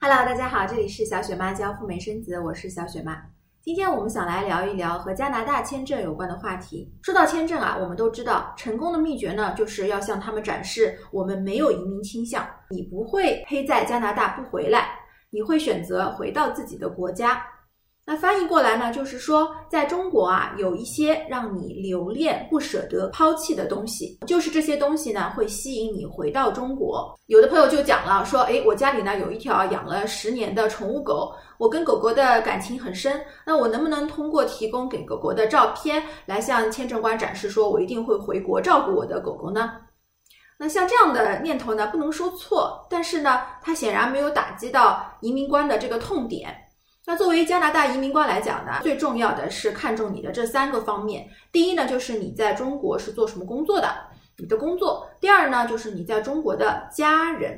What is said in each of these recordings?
Hello，大家好，这里是小雪妈教赴美生子，我是小雪妈。今天我们想来聊一聊和加拿大签证有关的话题。说到签证啊，我们都知道，成功的秘诀呢，就是要向他们展示我们没有移民倾向，你不会黑在加拿大不回来，你会选择回到自己的国家。那翻译过来呢，就是说，在中国啊，有一些让你留恋、不舍得抛弃的东西，就是这些东西呢，会吸引你回到中国。有的朋友就讲了，说，哎，我家里呢有一条养了十年的宠物狗，我跟狗狗的感情很深，那我能不能通过提供给狗狗的照片，来向签证官展示，说我一定会回国照顾我的狗狗呢？那像这样的念头呢，不能说错，但是呢，它显然没有打击到移民官的这个痛点。那作为加拿大移民官来讲呢，最重要的是看重你的这三个方面。第一呢，就是你在中国是做什么工作的，你的工作；第二呢，就是你在中国的家人；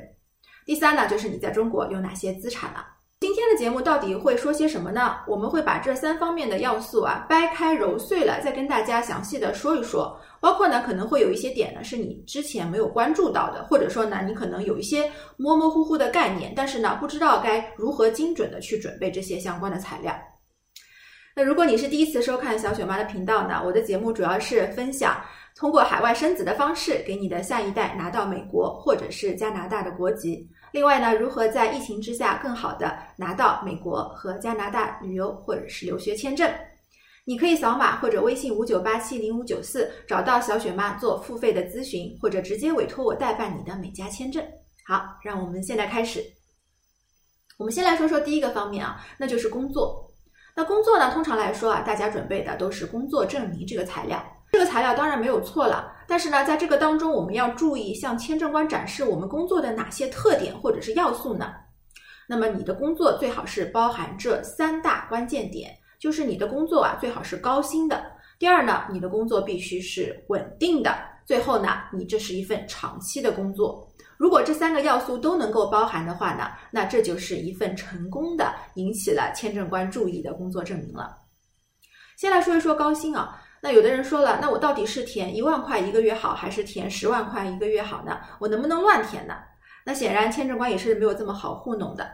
第三呢，就是你在中国有哪些资产了。今天的节目到底会说些什么呢？我们会把这三方面的要素啊掰开揉碎了，再跟大家详细的说一说。包括呢，可能会有一些点呢是你之前没有关注到的，或者说呢，你可能有一些模模糊糊的概念，但是呢，不知道该如何精准的去准备这些相关的材料。那如果你是第一次收看小雪妈的频道呢，我的节目主要是分享通过海外生子的方式，给你的下一代拿到美国或者是加拿大的国籍。另外呢，如何在疫情之下更好的拿到美国和加拿大旅游或者是留学签证？你可以扫码或者微信五九八七零五九四找到小雪妈做付费的咨询，或者直接委托我代办你的美加签证。好，让我们现在开始。我们先来说说第一个方面啊，那就是工作。那工作呢，通常来说啊，大家准备的都是工作证明这个材料。这个材料当然没有错了，但是呢，在这个当中，我们要注意向签证官展示我们工作的哪些特点或者是要素呢？那么你的工作最好是包含这三大关键点，就是你的工作啊最好是高薪的。第二呢，你的工作必须是稳定的。最后呢，你这是一份长期的工作。如果这三个要素都能够包含的话呢，那这就是一份成功的引起了签证官注意的工作证明了。先来说一说高薪啊。那有的人说了，那我到底是填一万块一个月好，还是填十万块一个月好呢？我能不能乱填呢？那显然签证官也是没有这么好糊弄的。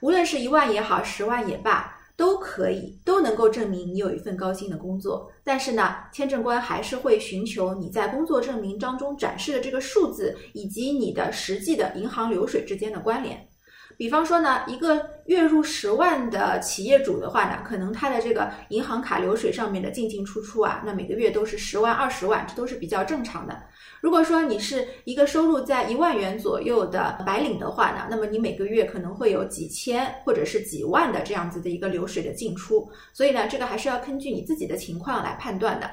无论是一万也好，十万也罢，都可以，都能够证明你有一份高薪的工作。但是呢，签证官还是会寻求你在工作证明当中展示的这个数字，以及你的实际的银行流水之间的关联。比方说呢，一个月入十万的企业主的话呢，可能他的这个银行卡流水上面的进进出出啊，那每个月都是十万、二十万，这都是比较正常的。如果说你是一个收入在一万元左右的白领的话呢，那么你每个月可能会有几千或者是几万的这样子的一个流水的进出。所以呢，这个还是要根据你自己的情况来判断的。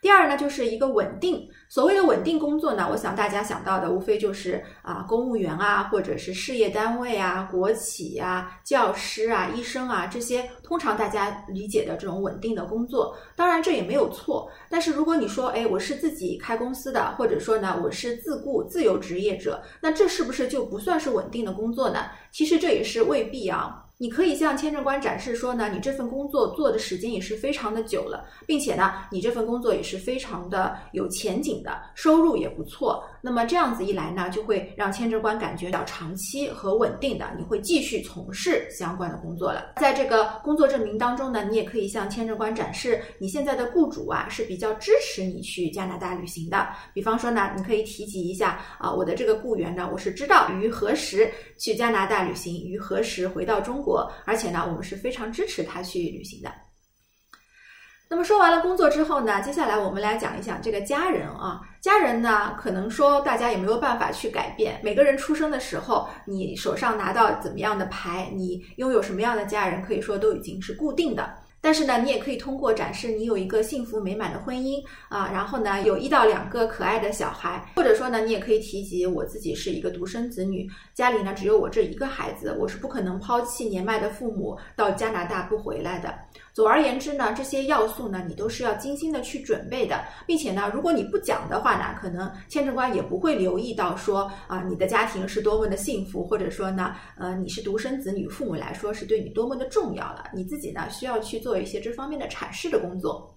第二呢，就是一个稳定。所谓的稳定工作呢，我想大家想到的无非就是啊，公务员啊，或者是事业单位啊、国企啊、教师啊、医生啊这些，通常大家理解的这种稳定的工作。当然这也没有错。但是如果你说，哎，我是自己开公司的，或者说呢，我是自雇自由职业者，那这是不是就不算是稳定的工作呢？其实这也是未必啊。你可以向签证官展示说呢，你这份工作做的时间也是非常的久了，并且呢，你这份工作也是非常的有前景的，收入也不错。那么这样子一来呢，就会让签证官感觉到长期和稳定的，你会继续从事相关的工作了。在这个工作证明当中呢，你也可以向签证官展示你现在的雇主啊是比较支持你去加拿大旅行的。比方说呢，你可以提及一下啊，我的这个雇员呢，我是知道于何时去加拿大旅行，于何时回到中国，而且呢，我们是非常支持他去旅行的。那么说完了工作之后呢，接下来我们来讲一讲这个家人啊。家人呢，可能说大家也没有办法去改变。每个人出生的时候，你手上拿到怎么样的牌，你拥有什么样的家人，可以说都已经是固定的。但是呢，你也可以通过展示你有一个幸福美满的婚姻啊，然后呢有一到两个可爱的小孩，或者说呢，你也可以提及我自己是一个独生子女，家里呢只有我这一个孩子，我是不可能抛弃年迈的父母到加拿大不回来的。总而言之呢，这些要素呢，你都是要精心的去准备的，并且呢，如果你不讲的话呢，可能签证官也不会留意到说啊，你的家庭是多么的幸福，或者说呢，呃，你是独生子女，父母来说是对你多么的重要了，你自己呢需要去做有一些这方面的阐释的工作。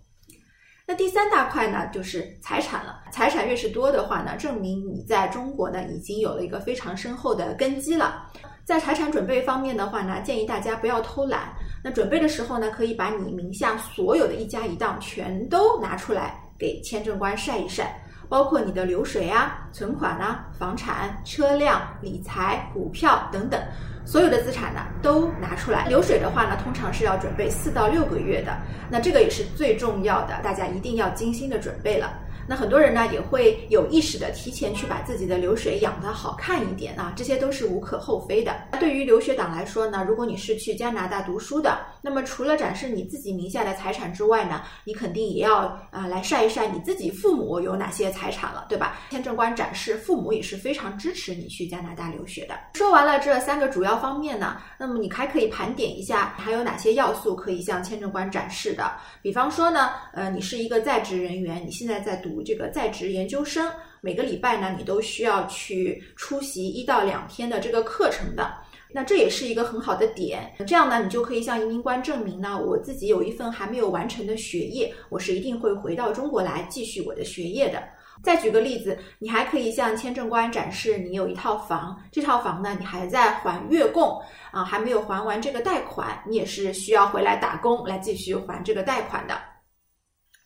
那第三大块呢，就是财产了。财产越是多的话呢，证明你在中国呢已经有了一个非常深厚的根基了。在财产准备方面的话呢，建议大家不要偷懒。那准备的时候呢，可以把你名下所有的一家一档全都拿出来给签证官晒一晒，包括你的流水啊、存款啊、房产、车辆、理财、股票等等。所有的资产呢都拿出来，流水的话呢，通常是要准备四到六个月的，那这个也是最重要的，大家一定要精心的准备了。那很多人呢也会有意识的提前去把自己的流水养得好看一点啊，这些都是无可厚非的。那对于留学党来说呢，如果你是去加拿大读书的，那么除了展示你自己名下的财产之外呢，你肯定也要啊来晒一晒你自己父母有哪些财产了，对吧？签证官展示父母也是非常支持你去加拿大留学的。说完了这三个主要方面呢，那么你还可以盘点一下还有哪些要素可以向签证官展示的。比方说呢，呃，你是一个在职人员，你现在在读。这个在职研究生每个礼拜呢，你都需要去出席一到两天的这个课程的，那这也是一个很好的点。这样呢，你就可以向移民官证明呢，我自己有一份还没有完成的学业，我是一定会回到中国来继续我的学业的。再举个例子，你还可以向签证官展示你有一套房，这套房呢，你还在还月供啊，还没有还完这个贷款，你也是需要回来打工来继续还这个贷款的。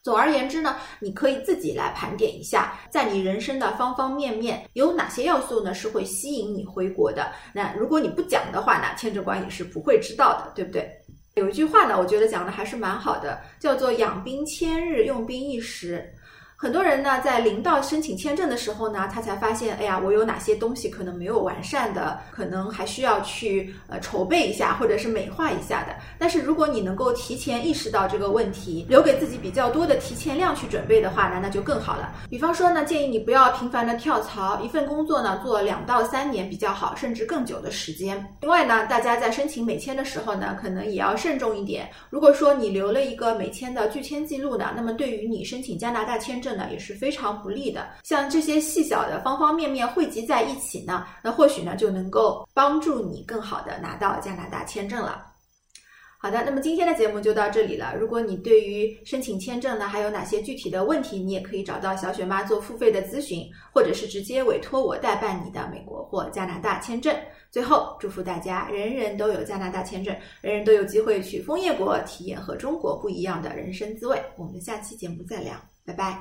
总而言之呢，你可以自己来盘点一下，在你人生的方方面面有哪些要素呢是会吸引你回国的。那如果你不讲的话呢，签证官也是不会知道的，对不对？有一句话呢，我觉得讲的还是蛮好的，叫做“养兵千日，用兵一时”。很多人呢，在临到申请签证的时候呢，他才发现，哎呀，我有哪些东西可能没有完善的，可能还需要去呃筹备一下，或者是美化一下的。但是如果你能够提前意识到这个问题，留给自己比较多的提前量去准备的话呢，那就更好了。比方说呢，建议你不要频繁的跳槽，一份工作呢做两到三年比较好，甚至更久的时间。另外呢，大家在申请美签的时候呢，可能也要慎重一点。如果说你留了一个美签的拒签记录呢，那么对于你申请加拿大签证。呢也是非常不利的，像这些细小的方方面面汇集在一起呢，那或许呢就能够帮助你更好的拿到加拿大签证了。好的，那么今天的节目就到这里了。如果你对于申请签证呢还有哪些具体的问题，你也可以找到小雪妈做付费的咨询，或者是直接委托我代办你的美国或加拿大签证。最后，祝福大家人人都有加拿大签证，人人都有机会去枫叶国体验和中国不一样的人生滋味。我们下期节目再聊，拜拜。